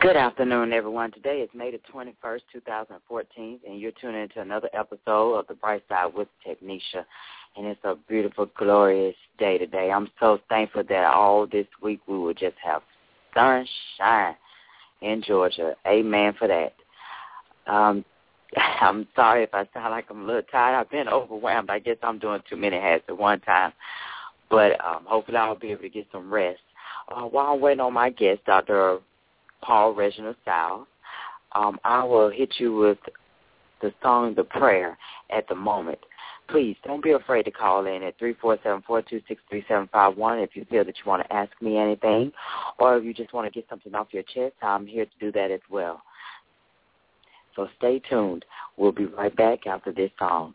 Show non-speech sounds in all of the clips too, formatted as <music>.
Good afternoon, everyone. Today is May the 21st, 2014, and you're tuning into another episode of The Bright Side with Technisha. And it's a beautiful, glorious day today. I'm so thankful that all this week we will just have sunshine in Georgia. Amen for that. Um, <laughs> I'm sorry if I sound like I'm a little tired. I've been overwhelmed. I guess I'm doing too many hats at one time. But um, hopefully I'll be able to get some rest. Uh, while I'm waiting on my guest, Dr. Paul Reginald Siles. Um, I will hit you with the song The Prayer at the moment. Please don't be afraid to call in at 347-426-3751 if you feel that you want to ask me anything or if you just want to get something off your chest. I'm here to do that as well. So stay tuned. We'll be right back after this song.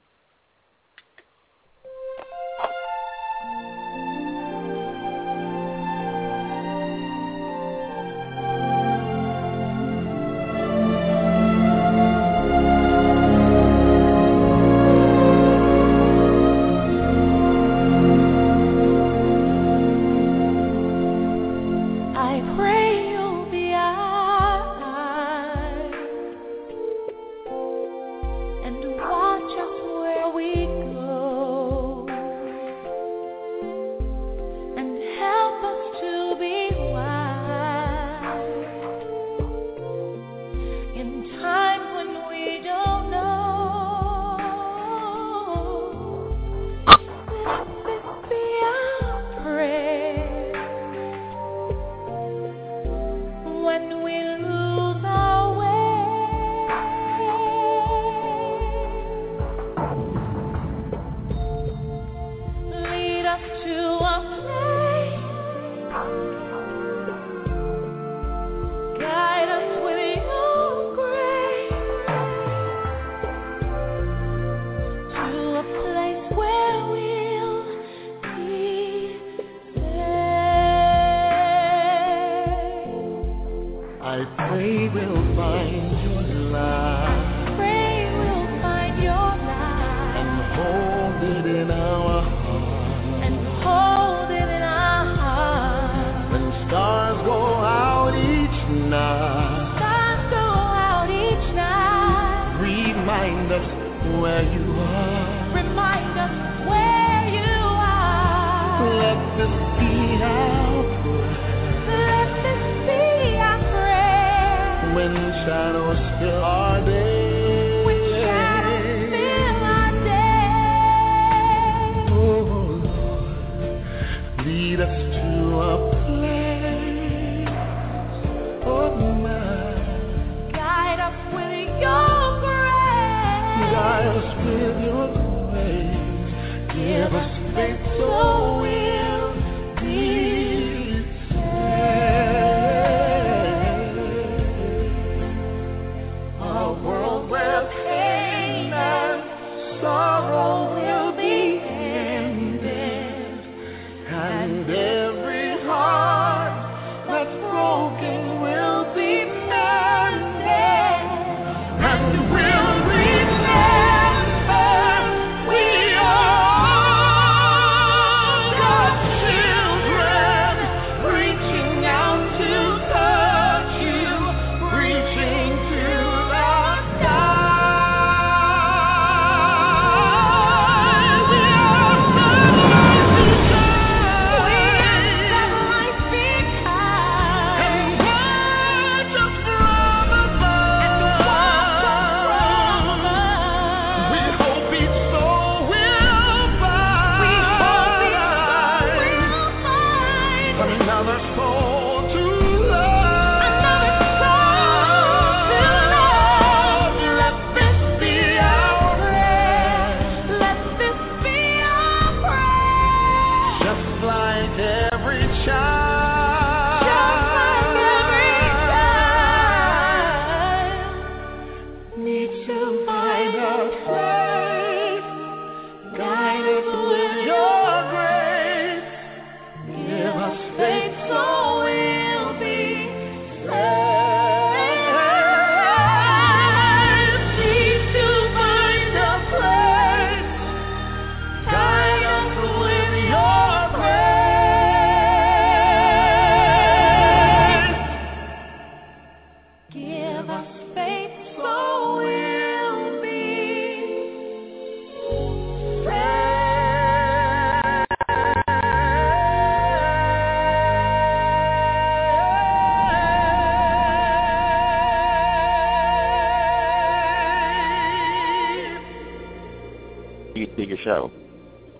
You do your show.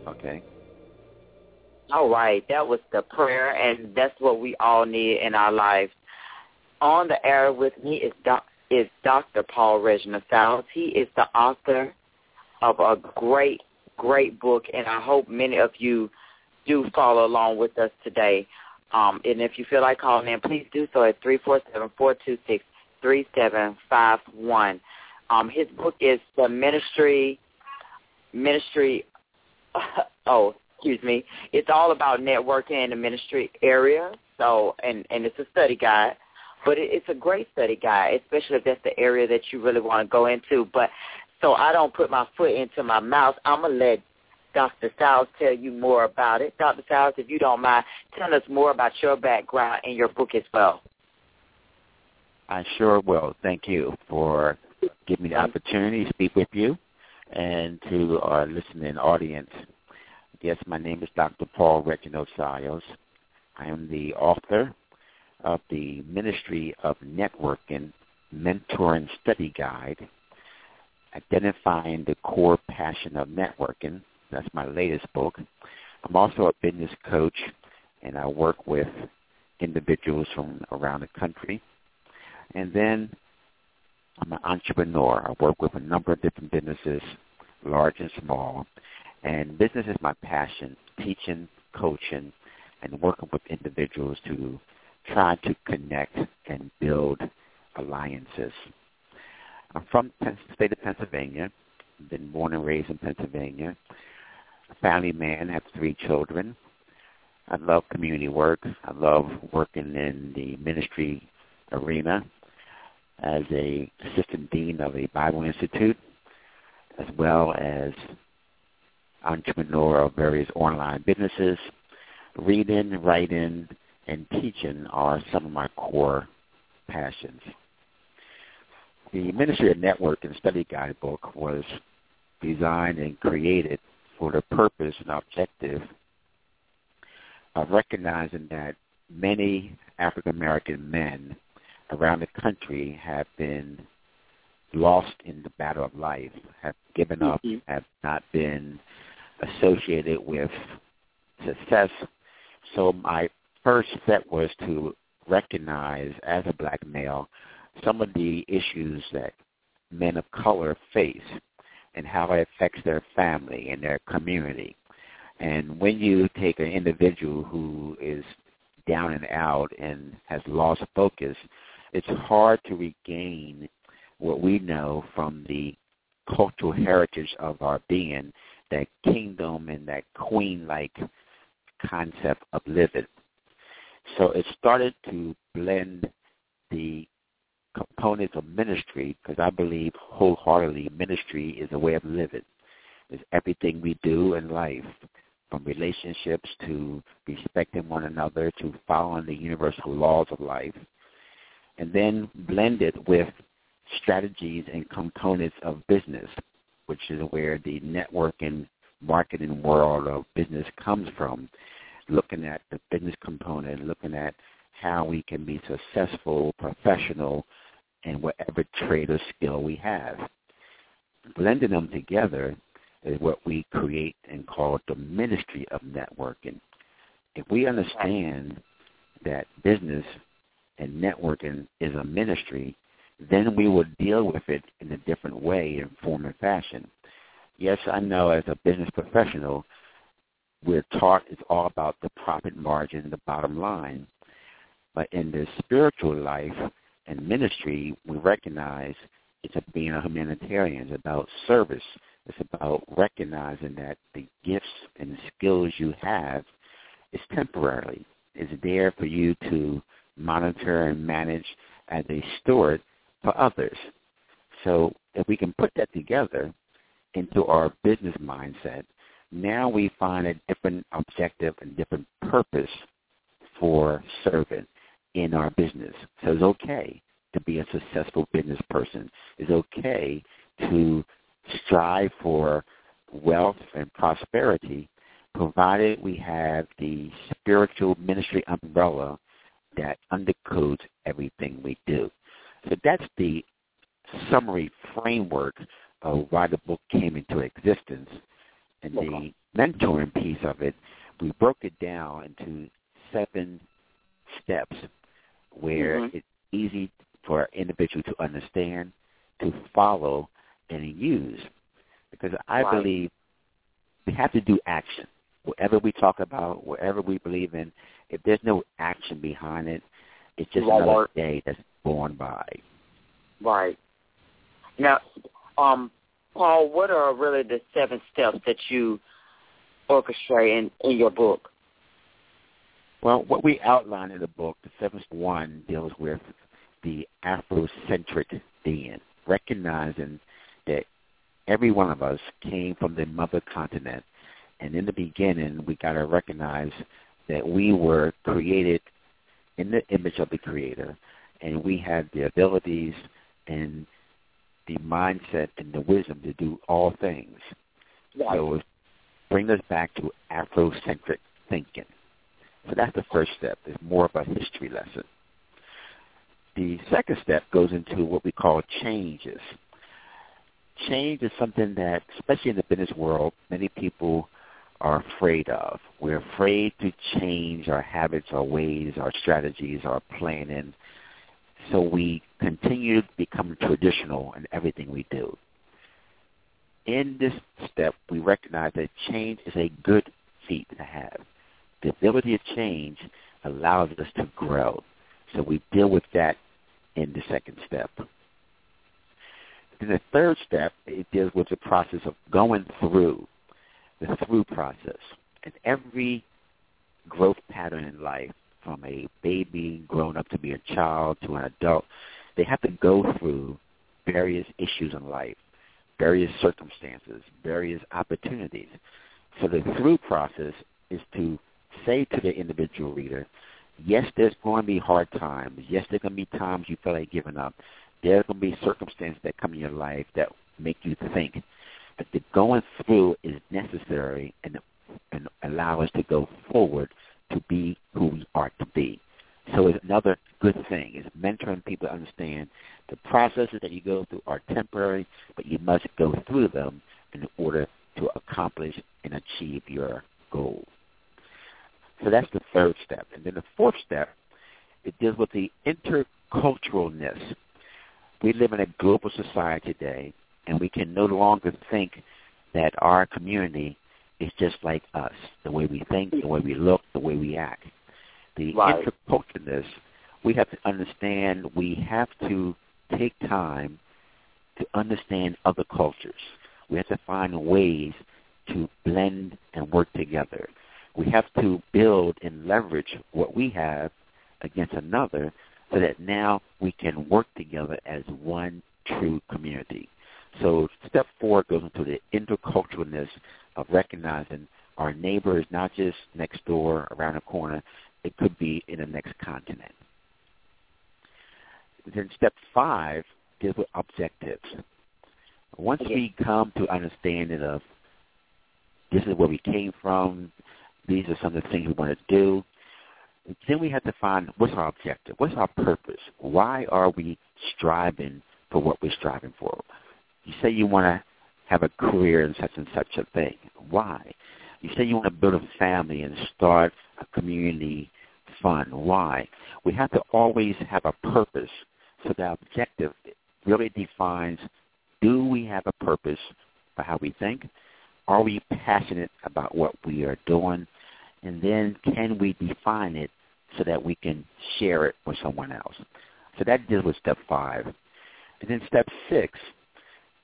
Okay. All right, that was the prayer, and that's what we all need in our lives. On the air with me is is Dr. Paul Reginald Siles. He is the author of a great, great book, and I hope many of you do follow along with us today. Um, and if you feel like calling in, please do so at three four seven four two six three seven five one. Um, his book is the ministry ministry. <laughs> oh, excuse me. It's all about networking in the ministry area. So, and and it's a study guide, but it, it's a great study guide, especially if that's the area that you really want to go into. But so I don't put my foot into my mouth. I'm gonna let Dr. Siles tell you more about it. Dr. Siles, if you don't mind, tell us more about your background and your book as well. I sure will. Thank you for giving me the opportunity to speak with you and to our listening audience. Yes, my name is Dr. Paul Reginald Siles. I am the author of the Ministry of Networking Mentoring Study Guide, Identifying the Core Passion of Networking. That's my latest book. I'm also a business coach, and I work with individuals from around the country. And then I'm an entrepreneur. I work with a number of different businesses, large and small. And business is my passion, teaching, coaching, and working with individuals to try to connect and build alliances. I'm from the state of Pennsylvania. Been born and raised in Pennsylvania. A family man, have three children. I love community work. I love working in the ministry arena as a assistant dean of a Bible Institute, as well as entrepreneur of various online businesses. Reading, writing, and teaching are some of my core passions. The Ministry of Network and Study Guide book was designed and created for the purpose and objective of recognizing that many African American men around the country have been lost in the battle of life, have given up, mm-hmm. have not been associated with success. So my first step was to recognize as a black male some of the issues that men of color face and how it affects their family and their community. And when you take an individual who is down and out and has lost focus, it's hard to regain what we know from the cultural heritage of our being, that kingdom and that queen-like concept of living. So it started to blend the components of ministry because I believe wholeheartedly ministry is a way of living. It's everything we do in life, from relationships to respecting one another to following the universal laws of life and then blend it with strategies and components of business, which is where the networking marketing world of business comes from, looking at the business component, looking at how we can be successful, professional, in whatever trade or skill we have. Blending them together is what we create and call the ministry of networking. If we understand that business and networking is a ministry, then we will deal with it in a different way in form and fashion. Yes, I know as a business professional, we're taught it's all about the profit margin, the bottom line. But in the spiritual life and ministry, we recognize it's about being a humanitarian. It's about service. It's about recognizing that the gifts and the skills you have is temporarily. It's there for you to monitor and manage as a steward for others. So if we can put that together into our business mindset, now we find a different objective and different purpose for serving in our business. So it's okay to be a successful business person. It's okay to strive for wealth and prosperity provided we have the spiritual ministry umbrella that undercodes everything we do. So that's the summary framework of why the book came into existence. And the mentoring piece of it, we broke it down into seven steps where Mhm. it's easy for an individual to understand, to follow, and use. Because I Right. believe we have to do action. Whatever we talk about, whatever we believe in, if there's no action behind it, it's just Won't another day that's born by. Right. Now, um, Paul, what are really the seven steps that you orchestrate in, in your book? Well, what we outline in the book, the seventh one, deals with the Afrocentric being, recognizing that every one of us came from the mother continent. And in the beginning, we got to recognize that we were created in the image of the Creator, and we had the abilities and the mindset and the wisdom to do all things. So bring us back to Afrocentric thinking. So that's the first step. It's more of a history lesson. The second step goes into what we call changes. Change is something that, especially in the business world, many people are afraid of. We're afraid to change our habits, our ways, our strategies, our planning. So we continue to become traditional in everything we do. In this step, we recognize that change is a good feat to have. The ability to change allows us to grow. So we deal with that in the second step. Then the third step, it deals with the process of going through, the through process. And every growth pattern in life, from a baby growing up to be a child to an adult, they have to go through various issues in life, various circumstances, various opportunities. So the through process is to say to the individual reader, yes, there's going to be hard times. Yes, there's going to be times you feel like giving up. There's going to be circumstances that come in your life that make you think. But the going through is necessary and, and allow us to go forward to be who we are to be. So it's another good thing. is mentoring people to understand the processes that you go through are temporary, but you must go through them in order to accomplish and achieve your goal. So that's the third step. And then the fourth step, it deals with the interculturalness. We live in a global society today, and we can no longer think that our community is just like us, the way we think, the way we look, the way we act. The Right. interculturalness, we have to understand we have to take time to understand other cultures. We have to find ways to blend and work together. We have to build and leverage what we have against another so that now we can work together as one true community. So step four goes into the interculturalness of recognizing our neighbor is not just next door, around the corner. It could be in the next continent. Then step five deals with objectives. Once we come to understanding of this is where we came from, these are some of the things we want to do, then we have to find what's our objective, what's our purpose, why are we striving for what we're striving for. You say you want to have a career in such and such a thing. Why? You say you want to build a family and start a community fund. Why? We have to always have a purpose. So the objective really defines do we have a purpose for how we think? Are we passionate about what we are doing? And then can we define it so that we can share it with someone else? So that deals with step five. And then step six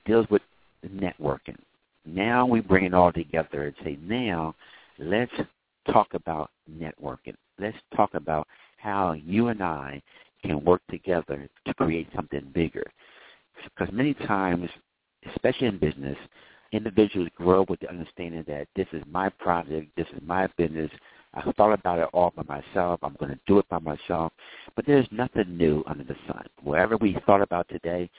deals with networking. Now we bring it all together and say, now let's talk about networking. Let's talk about how you and I can work together to create something bigger. Because many times, especially in business, individuals grow with the understanding that this is my project, this is my business. I thought about it all by myself. I'm going to do it by myself. But there's nothing new under the sun. Whatever we thought about today,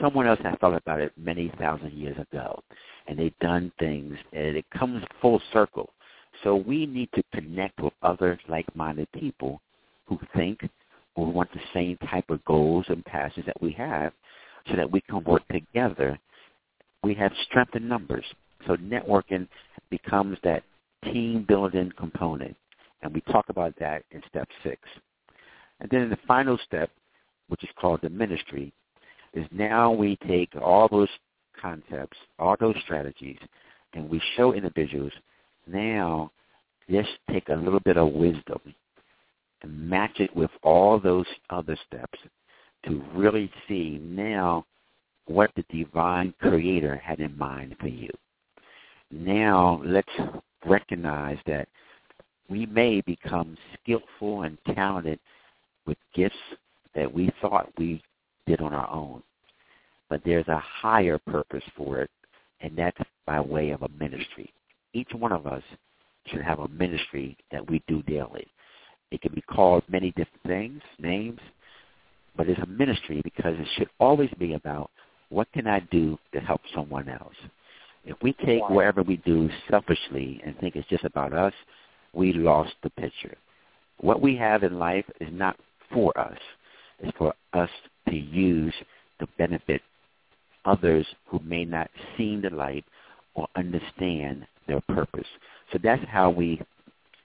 someone else had thought about it many thousand years ago. And they've done things, and it comes full circle. So we need to connect with other like-minded people who think or want the same type of goals and passions that we have so that we can work together. We have strength in numbers. So networking becomes that team building component. And we talk about that in step six. And then in the final step, which is called the ministry, is now we take all those concepts, all those strategies, and we show individuals now just take a little bit of wisdom and match it with all those other steps to really see now what the divine creator had in mind for you. Now let's recognize that we may become skillful and talented with gifts that we thought we did on our own. But there's a higher purpose for it, and that's by way of a ministry. Each one of us should have a ministry that we do daily. It can be called many different things, names, but it's a ministry because it should always be about what can I do to help someone else. If we take whatever we do selfishly and think it's just about us, we lost the picture. What we have in life is not for us. It's for us to use to benefit others who may not see the light or understand their purpose. So that's how we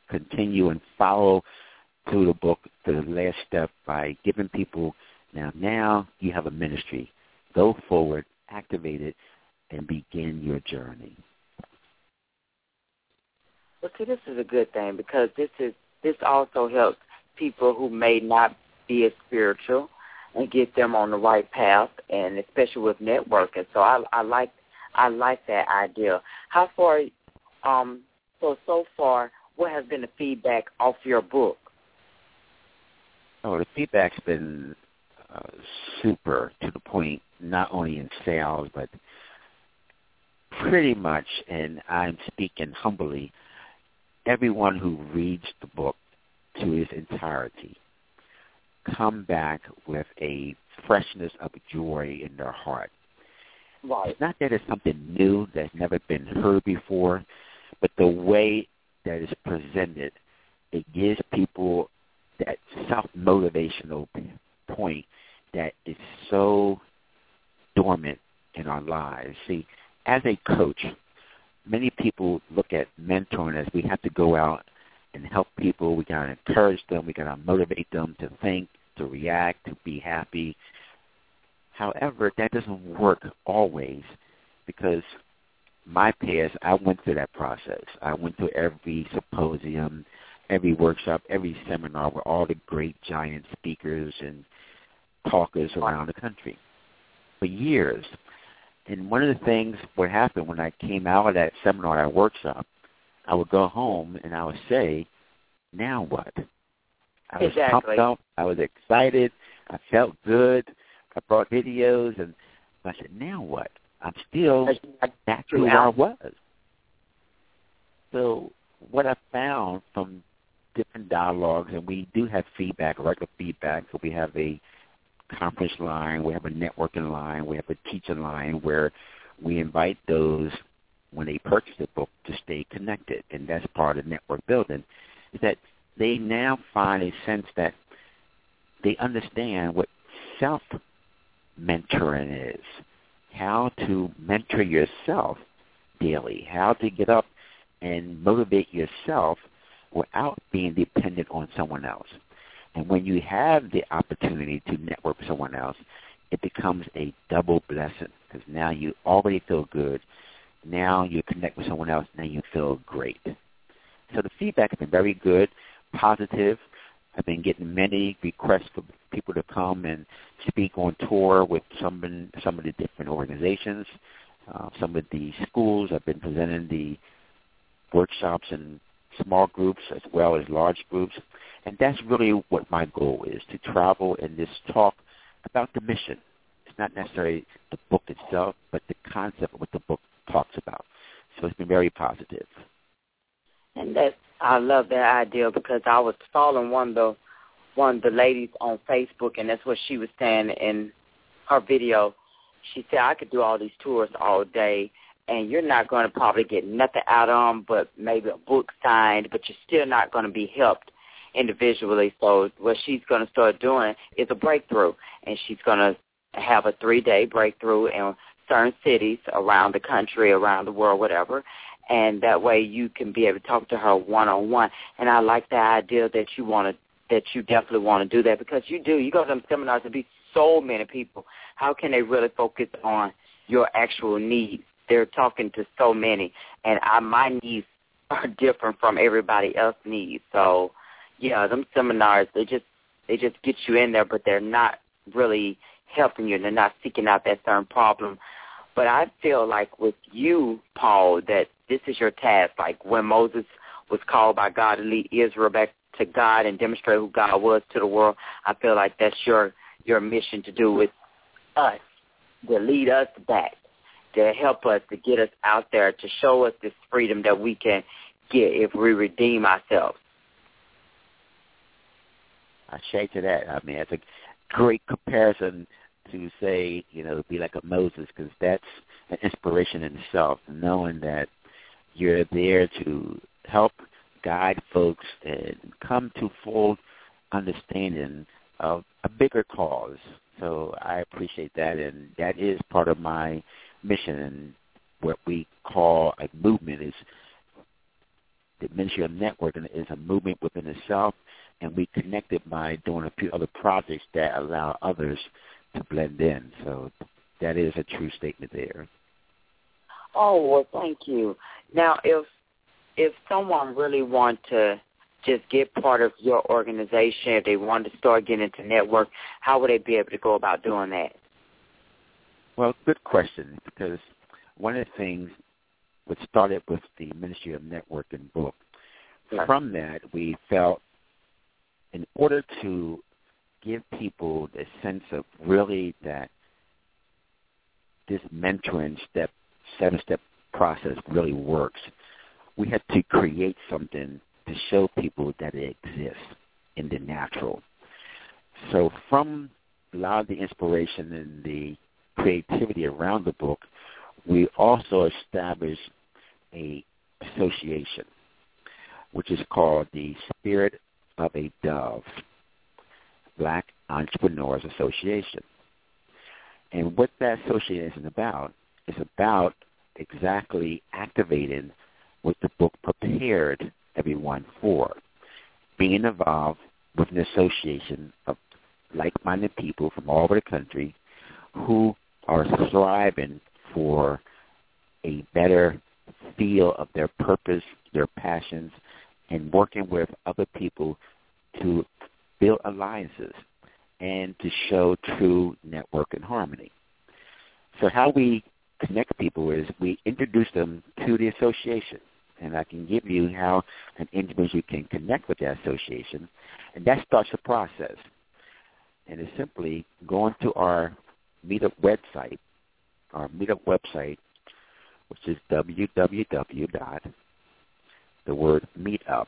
continue and follow through the book to the last step by giving people now now you have a ministry. Go forward, activate it, and begin your journey. Well, see, this is a good thing because this is this also helps people who may not be as spiritual and get them on the right path, and especially with networking. So I, I like I like that idea. How far? Um, so so far, what has been the feedback off your book? Oh, the feedback's been uh, super to the point, not only in sales, but pretty much, and I'm speaking humbly, everyone who reads the book to its entirety come back with a freshness of joy in their heart. Right. It's not that it's something new that's never been heard before, but the way that it's presented, it gives people that self-motivational point that is so dormant in our lives. See, as a coach, many people look at mentoring as we have to go out and help people. We got to encourage them. We got to motivate them to think, to react, to be happy. However, that doesn't work always because my past, I went through that process. I went through every symposium, every workshop, every seminar with all the great giant speakers and talkers around the country for years. And one of the things what happened when I came out of that seminar, that workshop, I would go home and I would say, now what? I was exactly. pumped up. I was excited. I felt good. I brought videos, and I said, now what? I'm still back to where I was. So what I found from different dialogues, and we do have feedback, regular feedback. So we have a conference line, we have a networking line, we have a teaching line where we invite those when they purchase the book to stay connected, and that's part of network building. Is that they now find a sense that they understand what self mentoring is, how to mentor yourself daily, how to get up and motivate yourself without being dependent on someone else. And when you have the opportunity to network with someone else, it becomes a double blessing because now you already feel good. Now you connect with someone else. Now you feel great. So the feedback has been very good, positive. I've been getting many requests for people to come and speak on tour with some some of the different organizations, uh, some of the schools. I've been presenting the workshops in small groups as well as large groups. And that's really what my goal is, to travel and just talk about the mission. It's not necessarily the book itself, but the concept of what the book talks about. So it's been very positive. And that I love that idea because I was following one of the one of the ladies on Facebook and that's what she was saying in her video. She said I could do all these tours all day and you're not going to probably get nothing out of them but maybe a book signed, but you're still not going to be helped individually. So what she's going to start doing is a breakthrough, and she's going to have a three-day breakthrough and certain cities around the country, around the world, whatever. And that way you can be able to talk to her one on one. And I like the idea that you want to that you definitely want to do that because you do. You go to them seminars and be so many people. How can they really focus on your actual needs? They're talking to so many, and I, my needs <laughs> are different from everybody else's needs. So, yeah, them seminars they just they just get you in there, but they're not really helping you. They're not seeking out that certain problem. But I feel like with you, Paul, that this is your task. Like when Moses was called by God to lead Israel back to God and demonstrate who God was to the world, I feel like that's your your mission to do with us, to lead us back, to help us, to get us out there, to show us this freedom that we can get if we redeem ourselves. I shake to that. I mean, it's a great comparison to say, you know, be like a Moses, because that's an inspiration in itself, knowing that you're there to help guide folks and come to full understanding of a bigger cause. So I appreciate that, and that is part of my mission. And what we call a movement is the Ministry of Networking is a movement within itself, and we connect it by doing a few other projects that allow others to blend in. So that is a true statement there. Oh well, thank you. Now, if if someone really want to just get part of your organization, if they want to start getting into network, how would they be able to go about doing that? Well, good question, because one of the things what started with the Ministry of Networking book, from that we felt in order to give people the sense of really that this mentoring step, seven-step process really works, we had to create something to show people that it exists in the natural. So from a lot of the inspiration and the creativity around the book, we also established a association, which is called the Spirit of a Dove, Black Entrepreneurs Association. And what that association is about is about exactly activating what the book prepared everyone for, being involved with an association of like-minded people from all over the country who are striving for a better feel of their purpose, their passions, and working with other people to build alliances and to show true network and harmony. So how we connect people is we introduce them to the association and I can give you how an individual can connect with that association, and that starts the process. And it's simply going to our meetup website, our meetup website, which is www dot the word meetup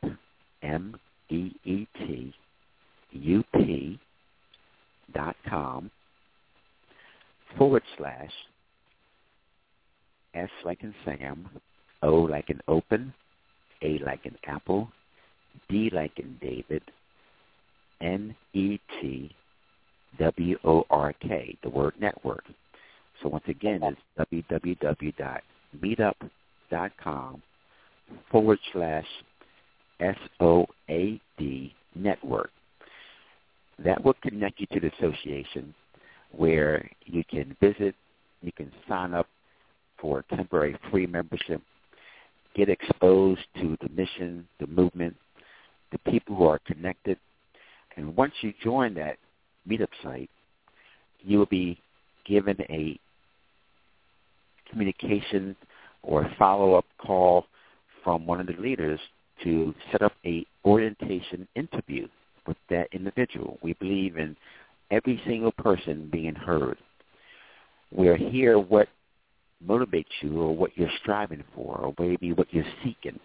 m t u p dot com forward slash s like in Sam O like an open, A like an apple, D like in David, N E T W O R K, the word network. So once again, it's www.meetup.com forward slash S O A D network. That will connect you to the association where you can visit, you can sign up for temporary free membership get exposed to the mission, the movement, the people who are connected. And once you join that meetup site, you will be given a communication or follow-up call from one of the leaders to set up a orientation interview with that individual. We believe in every single person being heard. We're here what motivates you or what you're striving for or maybe what you're seeking.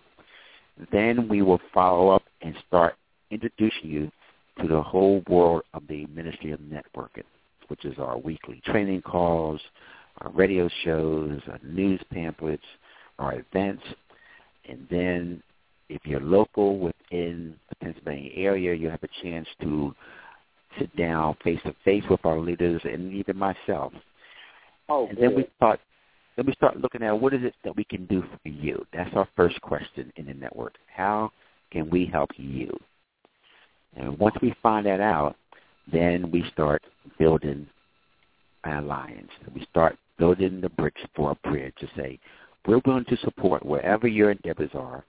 Then we will follow up and start introducing you to the whole world of the Ministry of Networking, which is our weekly training calls, our radio shows, our news pamphlets, our events. And then if you're local within the Pennsylvania area, you have a chance to sit down face to face with our leaders and even myself Oh, and then we thought then we start looking at what is it that we can do for you. That's our first question in the network. How can we help you? And once we find that out, then we start building an alliance. We start building the bricks for a bridge to say, we're willing to support wherever your endeavors are,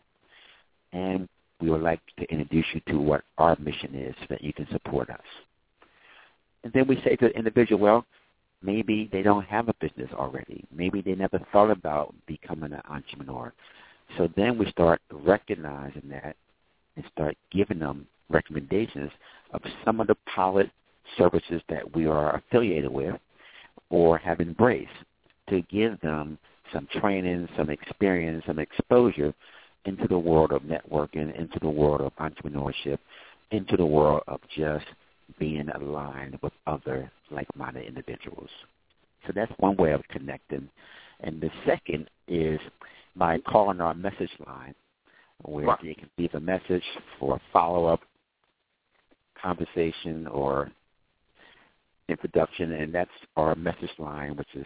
and we would like to introduce you to what our mission is so that you can support us. And then we say to the individual, well, maybe they don't have a business already. Maybe they never thought about becoming an entrepreneur. So then we start recognizing that and start giving them recommendations of some of the pilot services that we are affiliated with or have embraced to give them some training, some experience, some exposure into the world of networking, into the world of entrepreneurship, into the world of just being aligned with other like-minded individuals. So that's one way of connecting. And the second is by calling our message line where right. you can leave a message for a follow-up conversation or introduction, and that's our message line, which is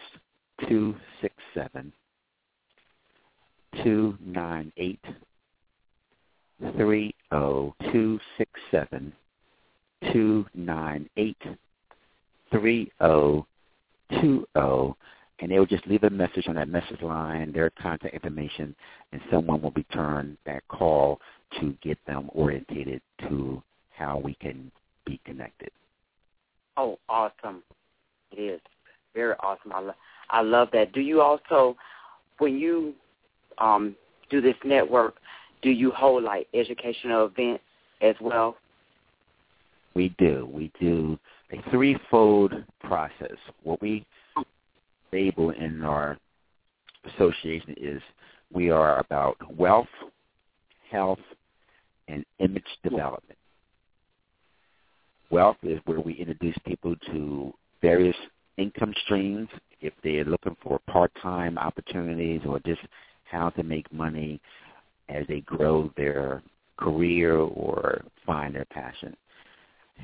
267 298 30267 298 3020 and they will just leave a message on that message line, their contact information, and someone will return that call to get them orientated to how we can be connected. Oh, awesome! It is very awesome. I, lo- I love that. Do you also, when you um, do this network, do you hold like educational events as well? We do. We do a threefold process. What we label in our association is we are about wealth, health, and image development. Wealth is where we introduce people to various income streams if they're looking for part-time opportunities or just how to make money as they grow their career or find their passion.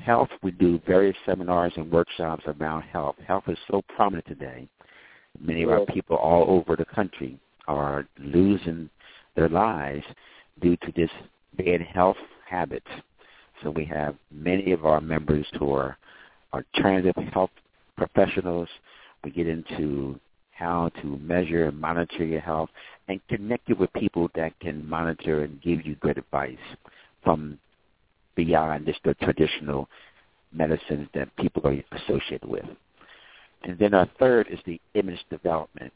Health, we do various seminars and workshops around health. Health is so prominent today. Many of our people all over the country are losing their lives due to this bad health habits. So we have many of our members who are alternative health professionals. We get into how to measure and monitor your health and connect you with people that can monitor and give you good advice from beyond just the traditional medicines that people are associated with. And then our third is the image development,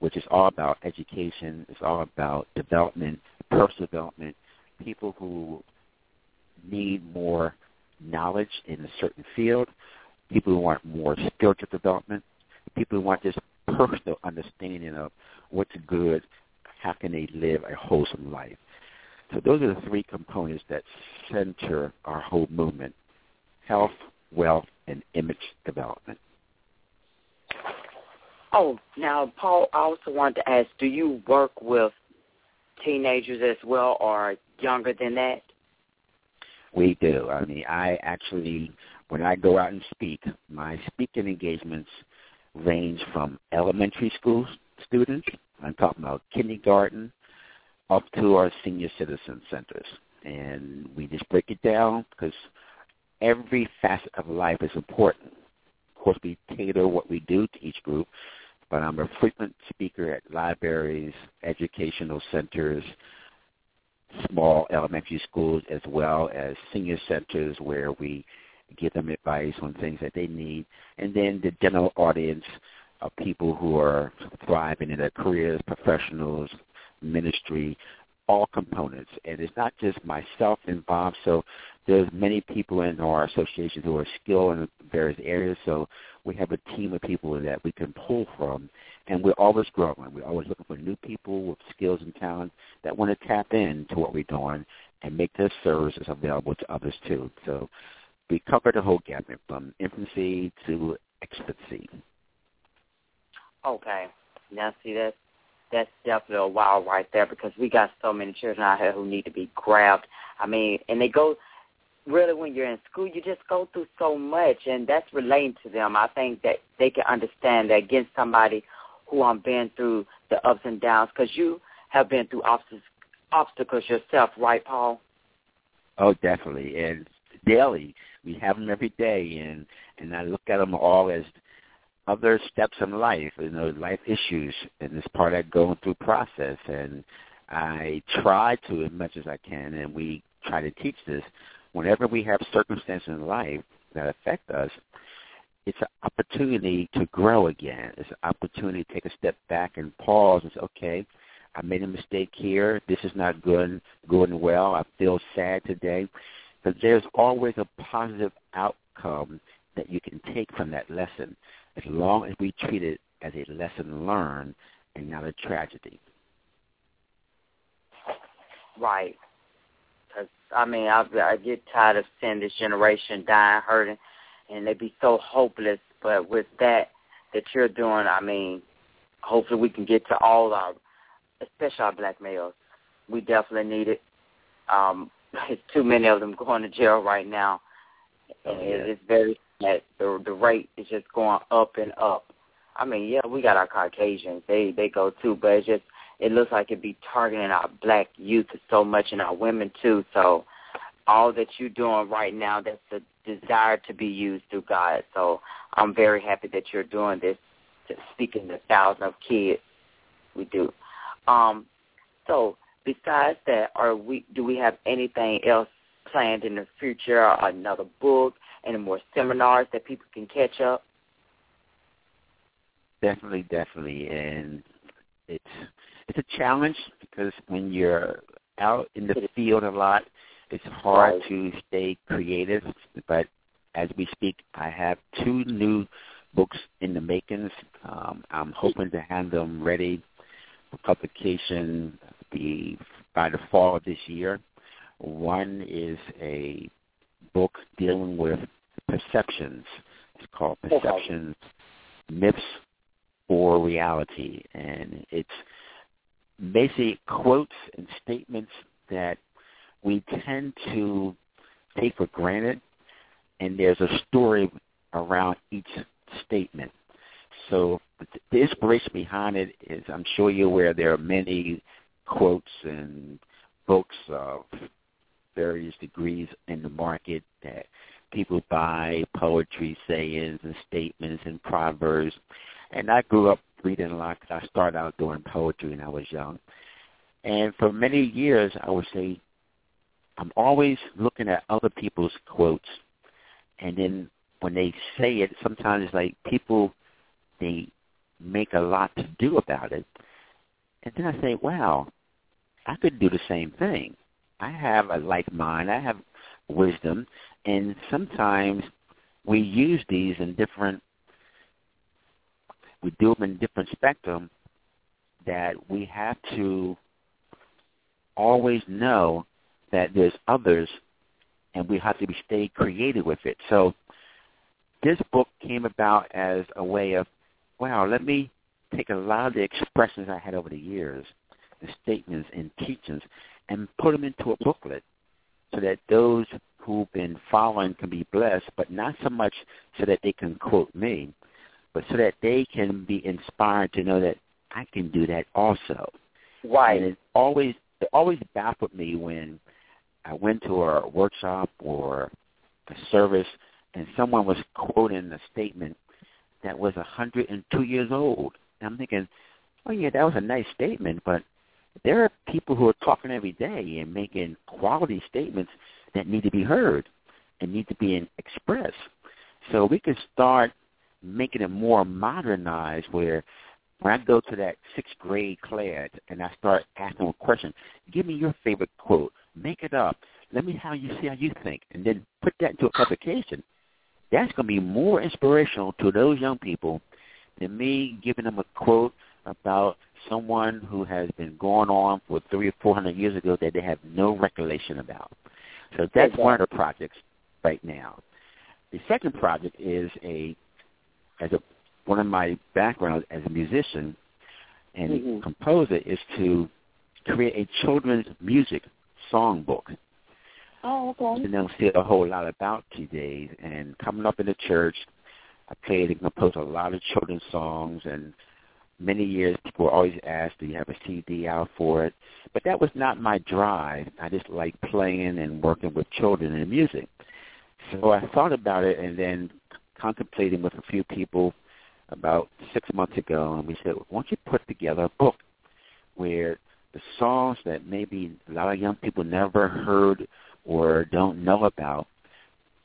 which is all about education. It's all about development, personal development, people who need more knowledge in a certain field, people who want more spiritual development, people want this personal understanding of what's good, how can they live a wholesome life. So those are the three components that center our whole movement, health, wealth, and image development. Oh, now, Paul, I also wanted to ask, do you work with teenagers as well or younger than that? We do. I mean, I actually, when I go out and speak, my speaking engagements range from elementary school students, I'm talking about kindergarten, up to our senior citizen centers. And we just break it down because every facet of life is important. Of course, we tailor what we do to each group, but I'm a frequent speaker at libraries, educational centers, small elementary schools, as well as senior centers where we give them advice on things that they need, and then the general audience of people who are thriving in their careers, professionals, ministry, all components. And it's not just myself involved. So there's many people in our association who are skilled in various areas. So we have a team of people that we can pull from. And we're always growing. We're always looking for new people with skills and talent that want to tap into what we're doing and make their services available to others too. So we cover the whole gamut from infancy to expertise. Okay. Now see that's that's definitely a wow right there because we got so many children out here who need to be grabbed. I mean, and they go really when you're in school, you just go through so much, and that's relating to them. I think that they can understand that against somebody who have been through the ups and downs? Because you have been through obstacles, obstacles yourself, right, Paul? Oh, definitely, and daily we have them every day, and and I look at them all as other steps in life, you know, life issues, and it's part of that going through process. And I try to, as much as I can, and we try to teach this. Whenever we have circumstances in life that affect us, it's an opportunity to grow again. It's an opportunity to take a step back and pause and say, okay, I made a mistake here. This is not good, going well. I feel sad today. But there's always a positive outcome that you can take from that lesson as long as we treat it as a lesson learned and not a tragedy. Right. Cause I mean, I, I get tired of seeing this generation dying, hurting, and they be so hopeless. But with that that you're doing, I mean, hopefully we can get to all our, especially our black males. We definitely need it. Um, it's too many of them going to jail right now. Oh, yeah. It's very sad. The the rate is just going up and up. I mean, yeah, we got our Caucasians. They they go too, but it's just it looks like it be targeting our black youth so much and our women too. So all that you're doing right now, that's a desire to be used through God. So I'm very happy that you're doing this, speaking to thousands of kids. We do. Um, so besides that, are we? Do we have anything else planned in the future? Another book, any more seminars that people can catch up? Definitely, definitely, and it's it's a challenge because when you're out in the field a lot, it's hard Right. to stay creative. But as we speak, I have two new books in the makings. Um, I'm hoping to have them ready for publication the by the fall of this year. One is a book dealing with perceptions. It's called Perceptions, Myths or Reality, and it's basically quotes and statements that we tend to take for granted, and there's a story around each statement. So the inspiration behind it is, I'm sure you're aware, there are many quotes and books of various degrees in the market that people buy, poetry, sayings, and statements and proverbs. And I grew up reading a lot because I started out doing poetry when I was young. And for many years, I would say, I'm always looking at other people's quotes, and then when they say it, sometimes it's like people they make a lot to do about it, and then I say, wow, I could do the same thing. I have a like mind. I have wisdom, and sometimes we use these in different. We do them in different spectrum that we have to always know that there's others and we have to be stay creative with it. So this book came about as a way of, wow, let me take a lot of the expressions I had over the years, the statements and teachings, and put them into a booklet so that those who've been following can be blessed, but not so much so that they can quote me, but so that they can be inspired to know that I can do that also. Right. And it always it always baffled me when I went to a workshop or a service and someone was quoting a statement that was a 102 years old. And I'm thinking, oh yeah, that was a nice statement, but there are people who are talking every day and making quality statements that need to be heard and need to be expressed. So we can start making it more modernized where when I go to that sixth grade class and I start asking a question, give me your favorite quote, make it up, let me how you see how you think, and then put that into a publication. That's going to be more inspirational to those young people than me giving them a quote about someone who has been going on for three or four hundred years ago that they have no recollection about. So that's one of the projects right now. The second project is a as a one of my backgrounds as a musician and Mhm. composer is to create a children's music songbook. Oh, okay. You don't see a whole lot about today. And coming up in the church, I played and composed a lot of children's songs, and many years people always ask, do you have a CD out for it? But that was not my drive. I just like playing and working with children and music. So I thought about it and then contemplating with a few people about six months ago, and we said, why don't you put together a book where the songs that maybe a lot of young people never heard or don't know about,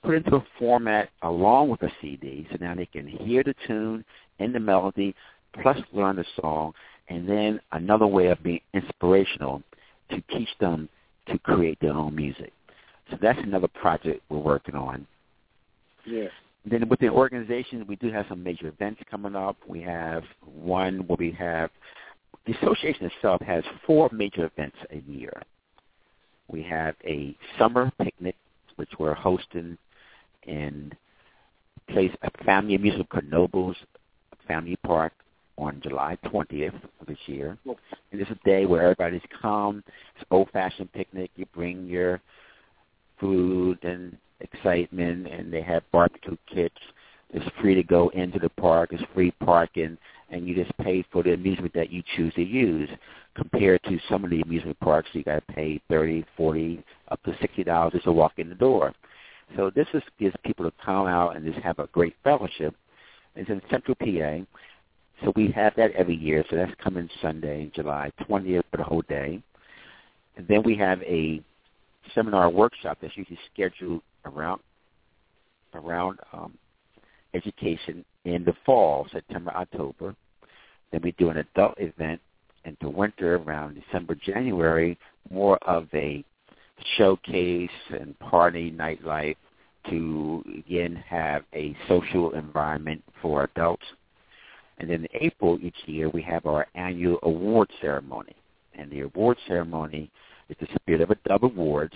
put into a format along with a CD so now they can hear the tune and the melody plus learn the song and then another way of being inspirational to teach them to create their own music. So that's another project we're working on. Yes. Then within organizations, we do have some major events coming up. We have one where we have the association itself has four major events a year. We have a summer picnic, which we're hosting in place a family amusement Knoebels Family Park on July 20th of this year. And it's a day where everybody's come. It's an old-fashioned picnic. You bring your food and excitement, and they have barbecue kits. It's free to go into the park. It's free parking and you just pay for the amusement that you choose to use compared to some of the amusement parks you got to pay thirty, forty, up to sixty dollars just to walk in the door. So this is gives people to come out and just have a great fellowship. It's in Central PA. So we have that every year. So that's coming Sunday, July 20th for the whole day. And then we have a seminar workshop that's usually scheduled around around um, education in the fall, September, October. Then we do an adult event into winter around December, January, more of a showcase and party nightlife to again have a social environment for adults. And then in April each year we have our annual award ceremony. And the award ceremony is the spirit of a Dove awards,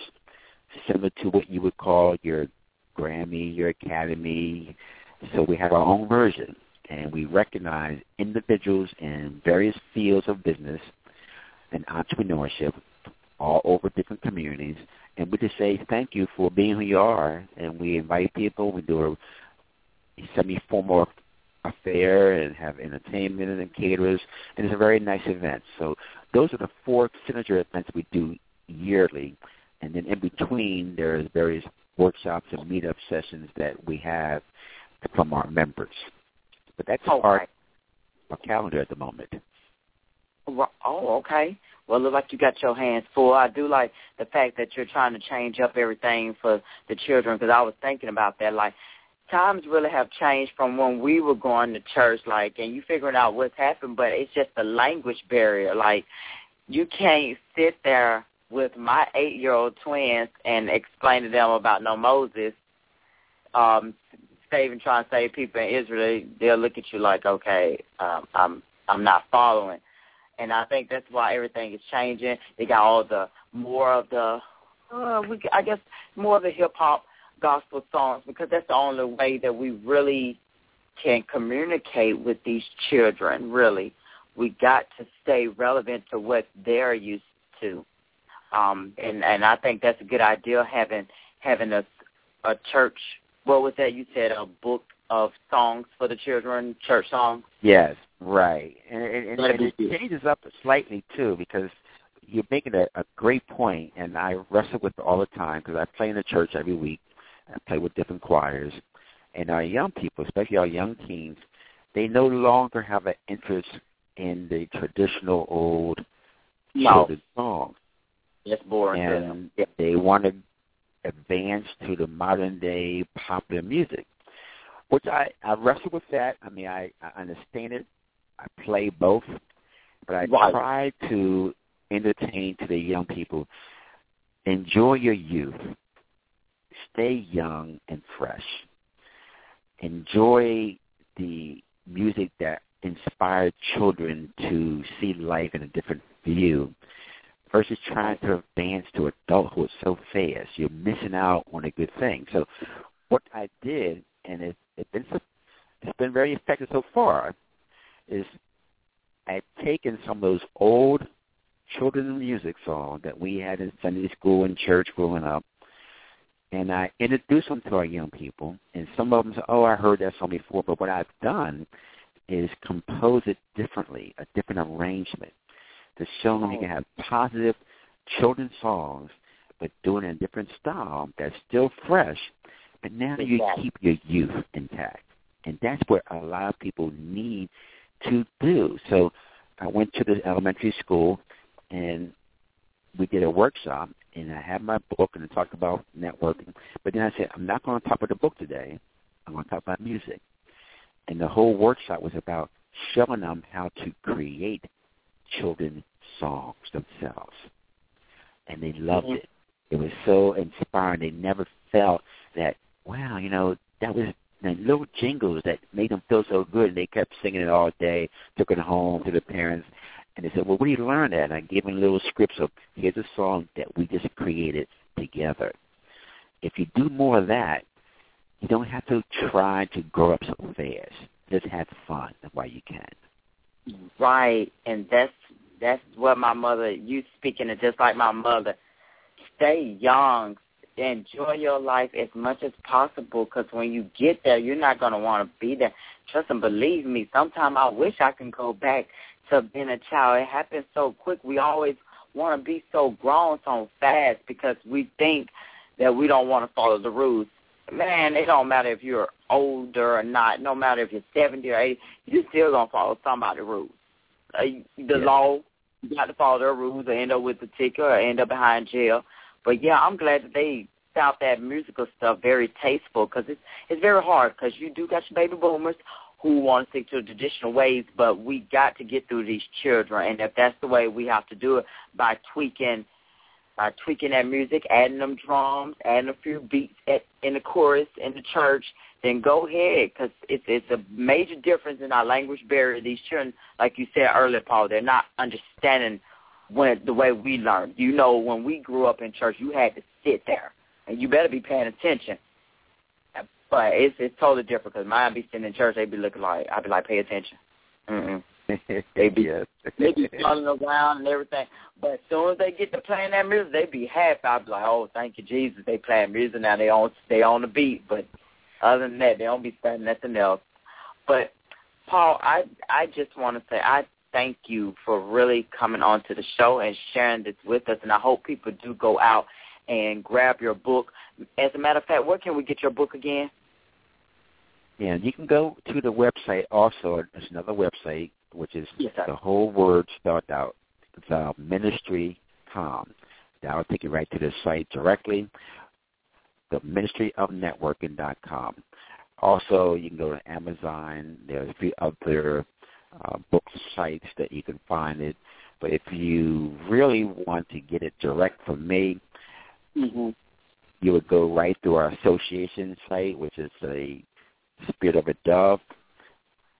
similar to what you would call your Grammy, your Academy, so we have our own version, and we recognize individuals in various fields of business and entrepreneurship all over different communities. And we just say thank you for being who you are. And we invite people. We do a semi-formal affair and have entertainment and caterers. And it's a very nice event. So those are the four signature events we do yearly. And then in between, there's various workshops and meetup sessions that we have from our members. But that's oh, our, right. our calendar at the moment. Oh, okay. Well, it looks like you got your hands full. I do like the fact that you're trying to change up everything for the children because I was thinking about that. Like, times really have changed from when we were going to church, like, and you figuring out what's happened, but it's just the language barrier. Like, you can't sit there with my eight-year-old twins and explain to them about no Moses um, save and try to save people in Israel, they, will look at you like, okay, um, I'm I'm not following. And I think that's why everything is changing. They got all the more of the, uh, we I guess more of the hip hop gospel songs because that's the only way that we really can communicate with these children. Really, we got to stay relevant to what they're used to. Um, and and I think that's a good idea having having a a church what was that you said a book of songs for the children, church songs? Yes, right, and, and, and, and it changes up slightly too because you're making a, a great point, and I wrestle with it all the time because I play in the church every week. I play with different choirs, and our young people, especially our young teens, they no longer have an interest in the traditional old no. children's songs. It's boring. And they want to advance to the modern day popular music, which I I wrestle with that. I mean, I I understand it. I play both, but I right. try to entertain to the young people. Enjoy your youth. Stay young and fresh. Enjoy the music that inspired children to see life in a different view versus trying to advance to adulthood so fast. You're missing out on a good thing. So what I did, and it, it's been it's been very effective so far, is I've taken some of those old children's music songs that we had in Sunday school and church growing up, and I introduce them to our young people. And some of them say, "Oh, I heard that song before," but what I've done is compose it differently, a different arrangement, to show them you can have positive children's songs, but doing it in a different style that's still fresh, but now Exactly. you keep your youth intact. And that's what a lot of people need to do. So I went to the elementary school and we did a workshop and I had my book and I talked about networking. But then I said, I'm not going to talk about the book today. I'm going to talk about music. And the whole workshop was about showing them how to create children's songs themselves. And they loved Mhm. it. It was so inspiring. They never felt that, wow, you know, that was the little jingles that made them feel so good. And they kept singing it all day, took it home to the parents. And they said, well, where do you learn that? And I gave them little scripts of, here's a song that we just created together. If you do more of that, you don't have to try to grow up so fast. Just have fun while you can. Right, and that's that's what my mother. You speaking it just like my mother. Stay young, enjoy your life as much as possible. Because when you get there, you're not gonna want to be there. Trust and believe me. Sometimes I wish I can go back to being a child. It happens so quick. We always want to be so grown so fast because we think that we don't want to follow the rules. Man, it don't matter if you're older or not. No matter if you're 70 or 80, you're still going to follow somebody's rules. Uh, the Yeah. law, you got to follow their rules or end up with a ticket or end up behind jail. But, yeah, I'm glad that they found that musical stuff very tasteful because it's, it's very hard because you do got your baby boomers who want to stick to the traditional ways, but we got to get through these children. And if that's the way we have to do it by tweaking by tweaking that music, adding them drums, adding a few beats at, in the chorus in the church, then go ahead because it's it's a major difference in our language barrier. These children, like you said earlier, Paul, they're not understanding when the way we learn. You know, when we grew up in church, you had to sit there and you better be paying attention. But it's it's totally different because mine be sitting in church, they be looking like I'd be like, pay attention. Mm-mm. <laughs> They be- yes. They be running around and everything. But as soon as they get to playing that music, they be happy. I'd be like, oh, thank you, Jesus. They playing music now. They on they on the beat. But other than that, they don't be saying nothing else. But Paul, I I just want to say I thank you for really coming on to the show and sharing this with us. And I hope people do go out and grab your book. As a matter of fact, where can we get your book again? Yeah, you can go to the website also. There's another website, which is Yes, the whole word spelled out. It's uh, ministry.com. That'll take you right to the site directly, the ministryofnetworking.com. Also, you can go to Amazon. There's a few other uh, book sites that you can find it. But if you really want to get it direct from me, Mm-hmm. you would go right through our association site, which is the Spirit of a Dove.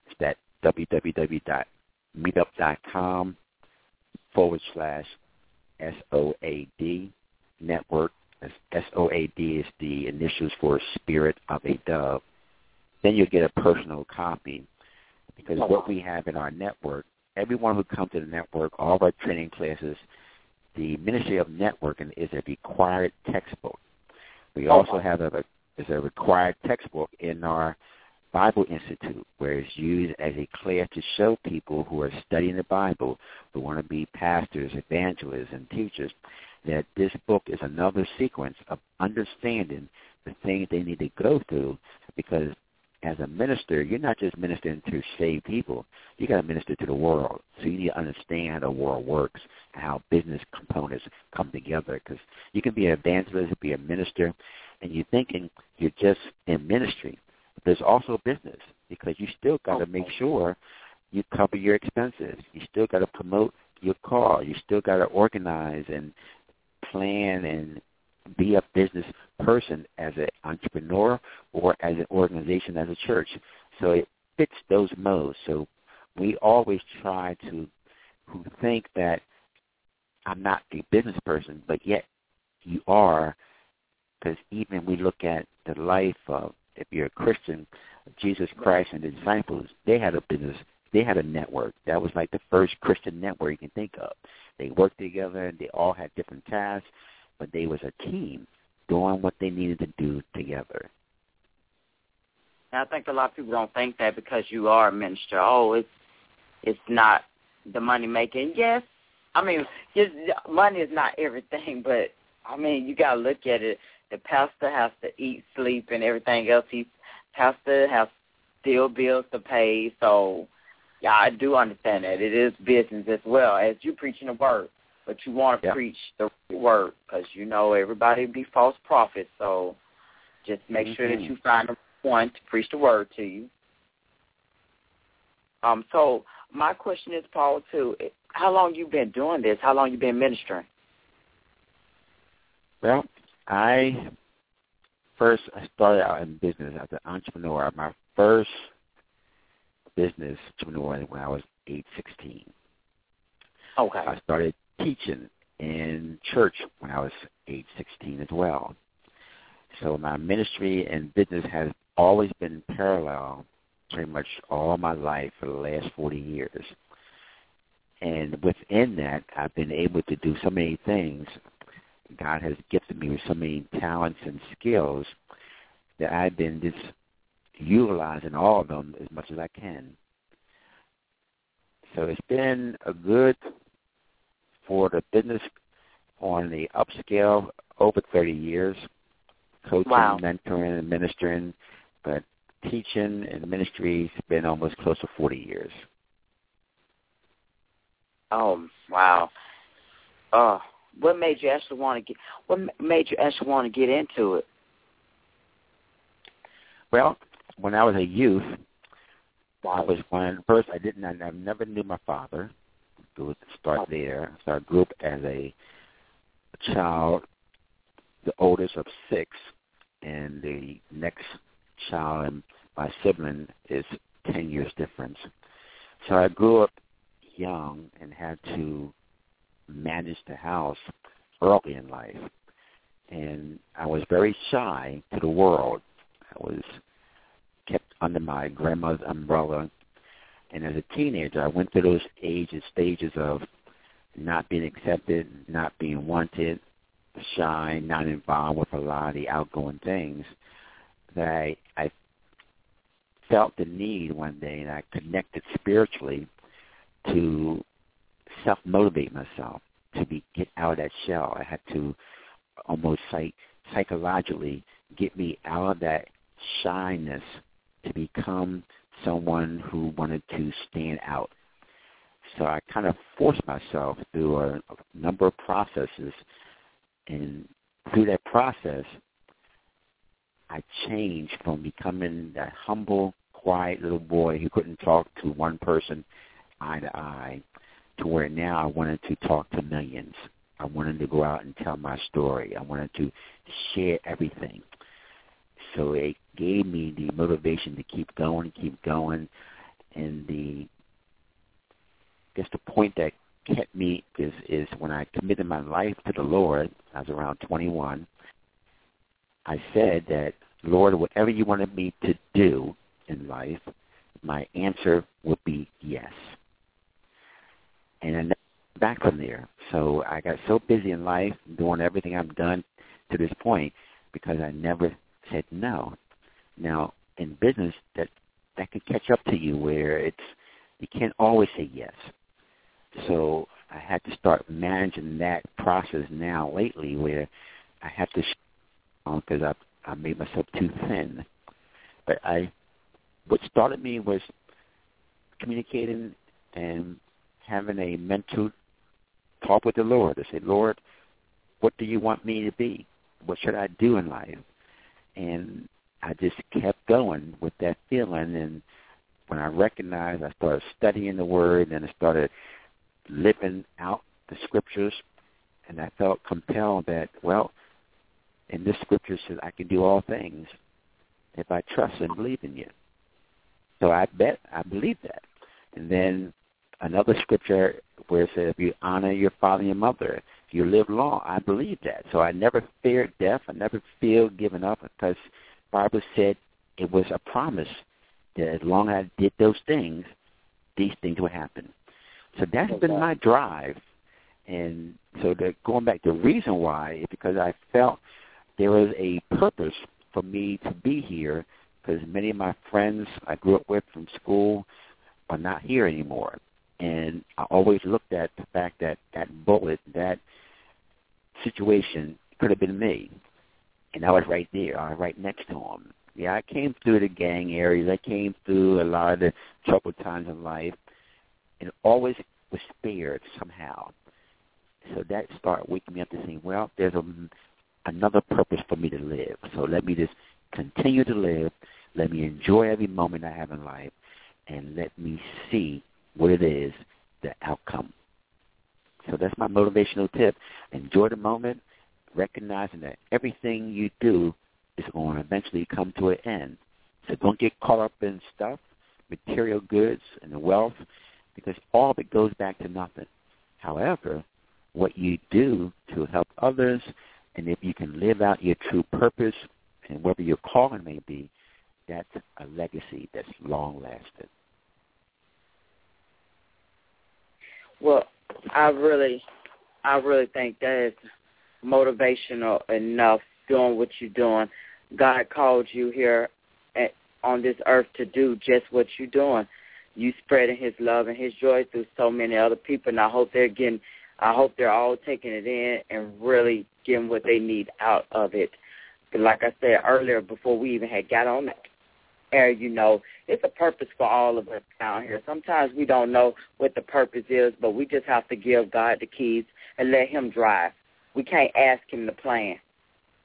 It's that www.meetup.com forward slash S-O-A-D network. S-O-A-D is the initials for Spirit of a Dove. Then you'll get a personal copy because oh, what we have in our network, everyone who comes to the network, all of our training classes, the Ministry of Networking is a required textbook. We oh, also have a, is a required textbook in our Bible Institute, where it's used as a class to show people who are studying the Bible, who want to be pastors, evangelists, and teachers, that this book is another sequence of understanding the things they need to go through because as a minister, you're not just ministering to save people. You got to minister to the world. So you need to understand how the world works and how business components come together. Because you can be an evangelist, be a minister, and you're thinking you're just in ministry. But there's also business because you still got to make sure you cover your expenses. You still got to promote your car. You still got to organize and plan and be a business person as an entrepreneur or as an organization as a church. So it fits those modes. So we always try to who think that I'm not a business person, but yet you are, because even we look at the life of if you're a Christian, Jesus Christ and the disciples, they had a business, they had a network. That was like the first Christian network you can think of. They worked together, and they all had different tasks, but they was a team doing what they needed to do together. And I think a lot of people don't think that because you are a minister. Oh, it's it's not the money making. Yes, I mean, just money is not everything, <laughs> but I mean, you got to look at it. The pastor has to eat, sleep, and everything else. He pastor has still bills to pay. So, yeah, I do understand that it is business as well as you preaching the word, but you want to yeah. preach the word because you know everybody be false prophets. So, just make mm-hmm. sure that you find one to preach the word to you. Um, so my question is, Paul, too, how long you been doing this? How long you been ministering? Well, I first I started out in business as an entrepreneur. My first business entrepreneur when I was age sixteen. Okay. I started teaching in church when I was age sixteen as well. So my ministry and business has always been parallel pretty much all my life for the last 40 years. And within that, I've been able to do so many things. God has gifted me with so many talents and skills that I've been just utilizing all of them as much as I can. So it's been a good for the business on the upscale over 30 years, coaching, wow. mentoring, and ministering. But teaching and ministry has been almost close to 40 years. Oh, wow. Uh, what made you actually want to get? What made you actually want to get into it? Well, when I was a youth, wow. I was one. First, I didn't. I never knew my father. To start there, so I grew up as a child, the oldest of six, and the next child and my sibling is 10 years difference. So I grew up young and had to manage the house early in life. And I was very shy to the world. I was kept under my grandmother's umbrella. And as a teenager, I went through those ages, stages of not being accepted, not being wanted, shy, not involved with a lot of the outgoing things that I, I felt the need one day, and I connected spiritually to self-motivate myself to be get out of that shell. I had to almost psych, psychologically get me out of that shyness to become someone who wanted to stand out. So I kind of forced myself through a, number of processes, and through that process, I changed from becoming that humble, quiet little boy who couldn't talk to one person eye to eye to where now I wanted to talk to millions. I wanted to go out and tell my story. I wanted to share everything. So it gave me the motivation to keep going, keep going, and the guess the point that kept me is is when I committed my life to the Lord. I was around 21. I said that, Lord, whatever you wanted me to do in life, my answer would be yes. And I back from there. So I got so busy in life doing everything I've done to this point because I never said no. Now in business that that can catch up to you where it's you can't always say yes. So I had to start managing that process now lately where I have to because um, I I made myself too thin. But I, what started me was communicating and having a mental talk with the Lord. I said, Lord, what do you want me to be? What should I do in life? And I just kept going with that feeling. And when I recognized, I started studying the Word, and I started living out the Scriptures, and I felt compelled that, well, and this scripture says, I can do all things if I trust and believe in you. So I bet I believe that. And then another scripture where it says, if you honor your father and mother, you live long, I believe that. So I never feared death. I never feared giving up because Bible said it was a promise that as long as I did those things, these things would happen. So that's okay. been my drive. And so the, going back, the reason why is because I felt there was a purpose for me to be here because many of my friends I grew up with from school are not here anymore. And I always looked at the fact that that bullet, that situation could have been me. And I was right there. I was right next to him. Yeah, I came through the gang areas. I came through a lot of the troubled times in life, and always was spared somehow. So that started waking me up to saying, well, there's a, another purpose for me to live. So let me just continue to live. Let me enjoy every moment I have in life, and let me see what it is, the outcome. So that's my motivational tip. Enjoy the moment, recognizing that everything you do is going to eventually come to an end. So don't get caught up in stuff, material goods, and the wealth, because all of it goes back to nothing. However, what you do to help others, and if you can live out your true purpose, and whatever your calling may be, that's a legacy that's long lasting. Well, I really, I really think that is motivational enough doing what you're doing. God called you here at, on this earth to do just what you're doing. You spreading His love and His joy through so many other people, and I hope they're getting. I hope they're all taking it in and really getting what they need out of it. But like I said earlier, before we even had got on the air, you know, it's a purpose for all of us down here. Sometimes we don't know what the purpose is, but we just have to give God the keys and let Him drive. We can't ask Him to plan.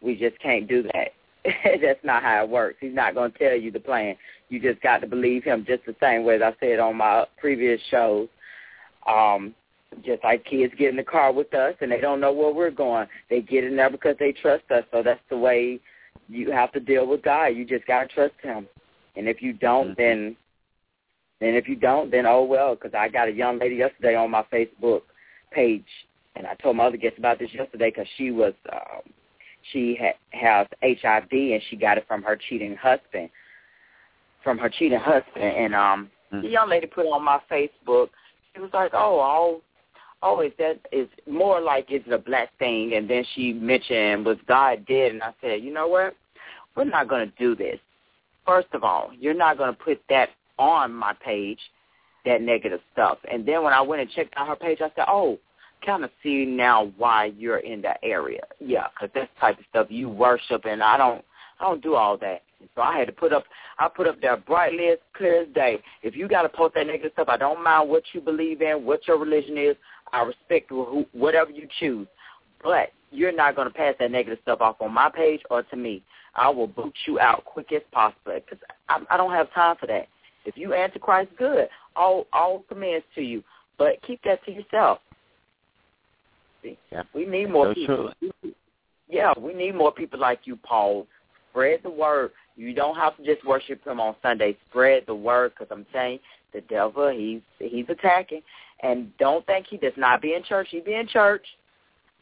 We just can't do that. <laughs> That's not how it works. He's not going to tell you the plan. You just got to believe him just the same way as I said on my previous shows. Um, just like kids get in the car with us and they don't know where we're going. They get in there because they trust us. So that's the way you have to deal with God. You just got to trust him. And if you don't, mm-hmm. then then if you don't, then oh well. Because I got a young lady yesterday on my Facebook page, and I told my other guests about this yesterday because she was um, she ha- has HIV and she got it from her cheating husband, from her cheating husband. And um, mm-hmm. the young lady put on my Facebook, she was like, "Oh, all, oh, is that is more like it's a black thing?" And then she mentioned was God dead, and I said, "You know what? We're not going to do this. First of all, you're not going to put that on my page." that negative stuff. And then when I went and checked out her page, I said, "Oh, kind of see now why you're in that area. Yeah, because that type of stuff you worship, and I don't, I don't do all that. So I had to put up, I put up there brightly as clear as day. If you got to post that negative stuff, I don't mind what you believe in, what your religion is. I respect whatever you choose, but you're not going to pass that negative stuff off on my page or to me. I will boot you out quick as possible because I, I don't have time for that. If you answer Christ, good. All all commands to you, but keep that to yourself. Yeah. We need more so people. True. Yeah, we need more people like you, Paul. Spread the word. You don't have to just worship him on Sunday. Spread the word, because I'm saying the devil, he's he's attacking. And don't think he does not be in church. He be in church,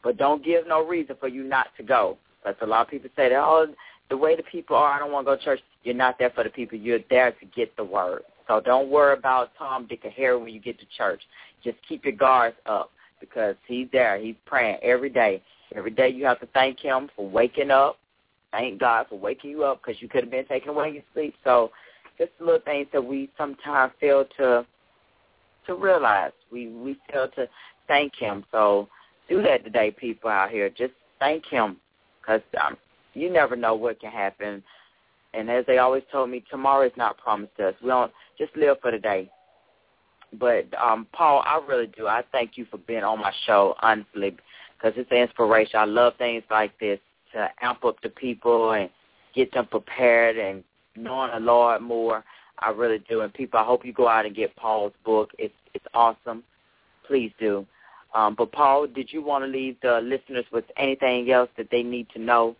but don't give no reason for you not to go. Because a lot of people say that, oh, the way the people are, I don't want to go to church. You're not there for the people. You're there to get the word. So don't worry about Tom, Dick, or Harry when you get to church. Just keep your guards up because he's there. He's praying every day. Every day you have to thank him for waking up. Thank God for waking you up because you could have been taken away in your sleep. So just little things that we sometimes fail to to realize. We we fail to thank him. So do that today, people out here. Just thank him because um, you never know what can happen. And as they always told me, tomorrow is not promised to us. We don't just live for the day. But um, Paul, I really do. I thank you for being on my show, honestly, because it's an inspiration. I love things like this to amp up the people and get them prepared and knowing the Lord more. I really do. And people, I hope you go out and get Paul's book. It's it's awesome. Please do. Um, but Paul, did you want to leave the listeners with anything else that they need to know?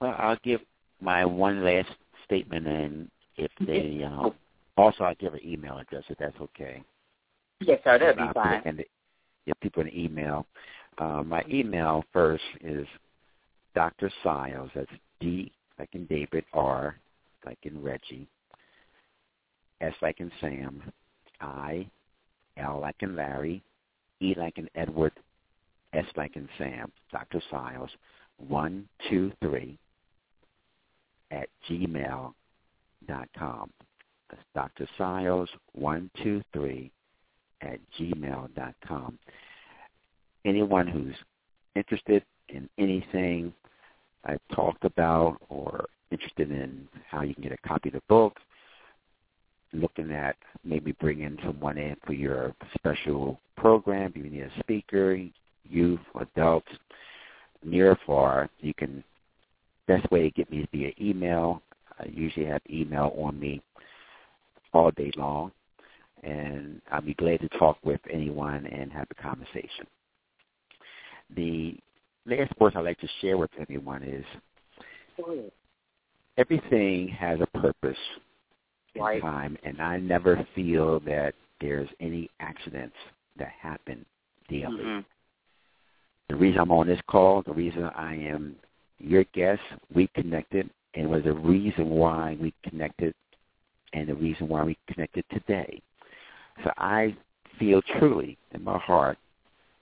Well, I'll give my one last statement, and if they um, also, I'll give an email address if that's okay. Yes, sir. That'd be fine. And if people an email. Uh, my email first is Dr. Siles. That's D like in David, R like in Reggie, S like in Sam, I, L like in Larry, E like in Edward, S like in Sam. Dr. Siles, one two three at gmail dot com. That's Dr. Siles one two three at gmail dot com. Anyone who's interested in anything I've talked about or interested in how you can get a copy of the book, looking at maybe bringing someone in for your special program, you need a speaker, youth, adults, near or far, you can, best way to get me is via email. I usually have email on me all day long, and I'll be glad to talk with anyone and have a conversation. The last words I'd like to share with everyone is everything has a purpose in Right. time, and I never feel that there's any accidents that happen daily. Mhm. The reason I'm on this call, the reason I am your guest, we connected, and it was the reason why we connected and the reason why we connected today. So I feel truly in my heart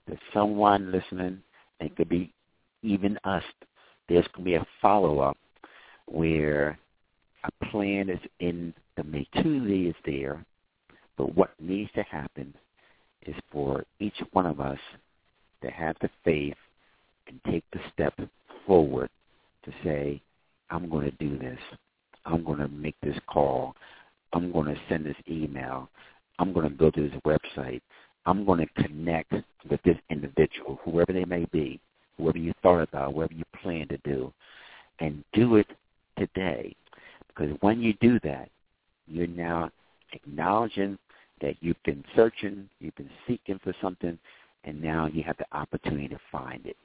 that someone listening, and it could be even us, there's going to be a follow-up where a plan is in the maturity is there, but what needs to happen is for each one of us to have the faith and take the step forward to say, I'm going to do this. I'm going to make this call. I'm going to send this email. I'm going to go to this website. I'm going to connect with this individual, whoever they may be, whoever you thought about, whatever you plan to do, and do it today. Because when you do that, you're now acknowledging that you've been searching, you've been seeking for something, and now you have the opportunity to find it.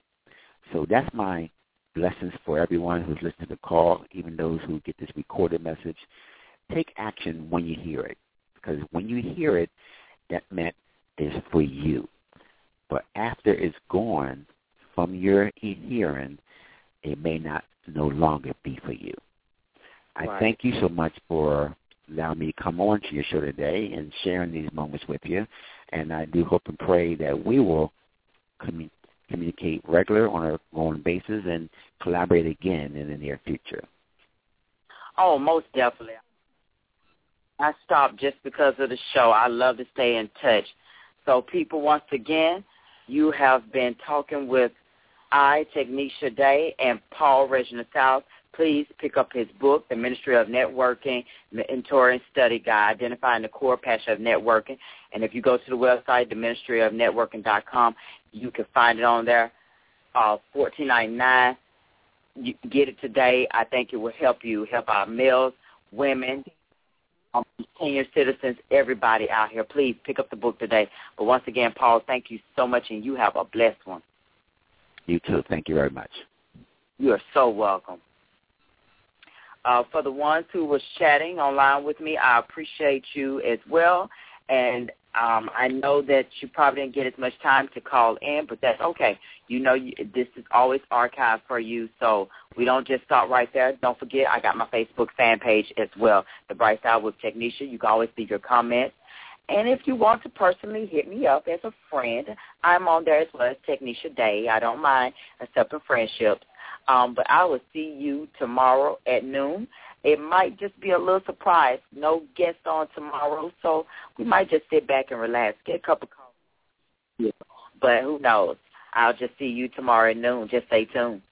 So that's my blessings for everyone who's listening to the call, even those who get this recorded message. Take action when you hear it, because when you hear it, that meant it's for you. But after it's gone from your hearing, it may not no longer be for you. I Right. thank you so much for allowing me to come on to your show today and sharing these moments with you. And I do hope and pray that we will commu- communicate regular on a going basis and collaborate again in the near future. Oh, most definitely. I stopped just because of the show. I love to stay in touch. So, people, once again, you have been talking with I, Technisha Day, and Paul Reginald South. Please pick up his book, The Ministry of Networking, Mentoring Study Guide, Identifying the Core Passion of Networking. And if you go to the website, theministryofnetworking.com, you can find it on there. Uh, fourteen ninety nine. You get it today. I think it will help you, help our males, women, um, senior citizens, everybody out here. Please pick up the book today. But once again, Paul, thank you so much, and you have a blessed one. You too. Thank you very much. You are so welcome. Uh, for the ones who was chatting online with me, I appreciate you as well. And um, I know that you probably didn't get as much time to call in, but that's okay. You know, you, this is always archived for you, so we don't just stop right there. Don't forget, I got my Facebook fan page as well, The Bright Side with Technisha. You can always leave your comments. And if you want to personally hit me up as a friend, I'm on there as well as Technisha Day. I don't mind accepting friendships. Um, but I will see you tomorrow at noon. It might just be a little surprise. No guest on tomorrow, so we might just sit back and relax, get a cup of coffee. But who knows? I'll just see you tomorrow at noon. Just stay tuned.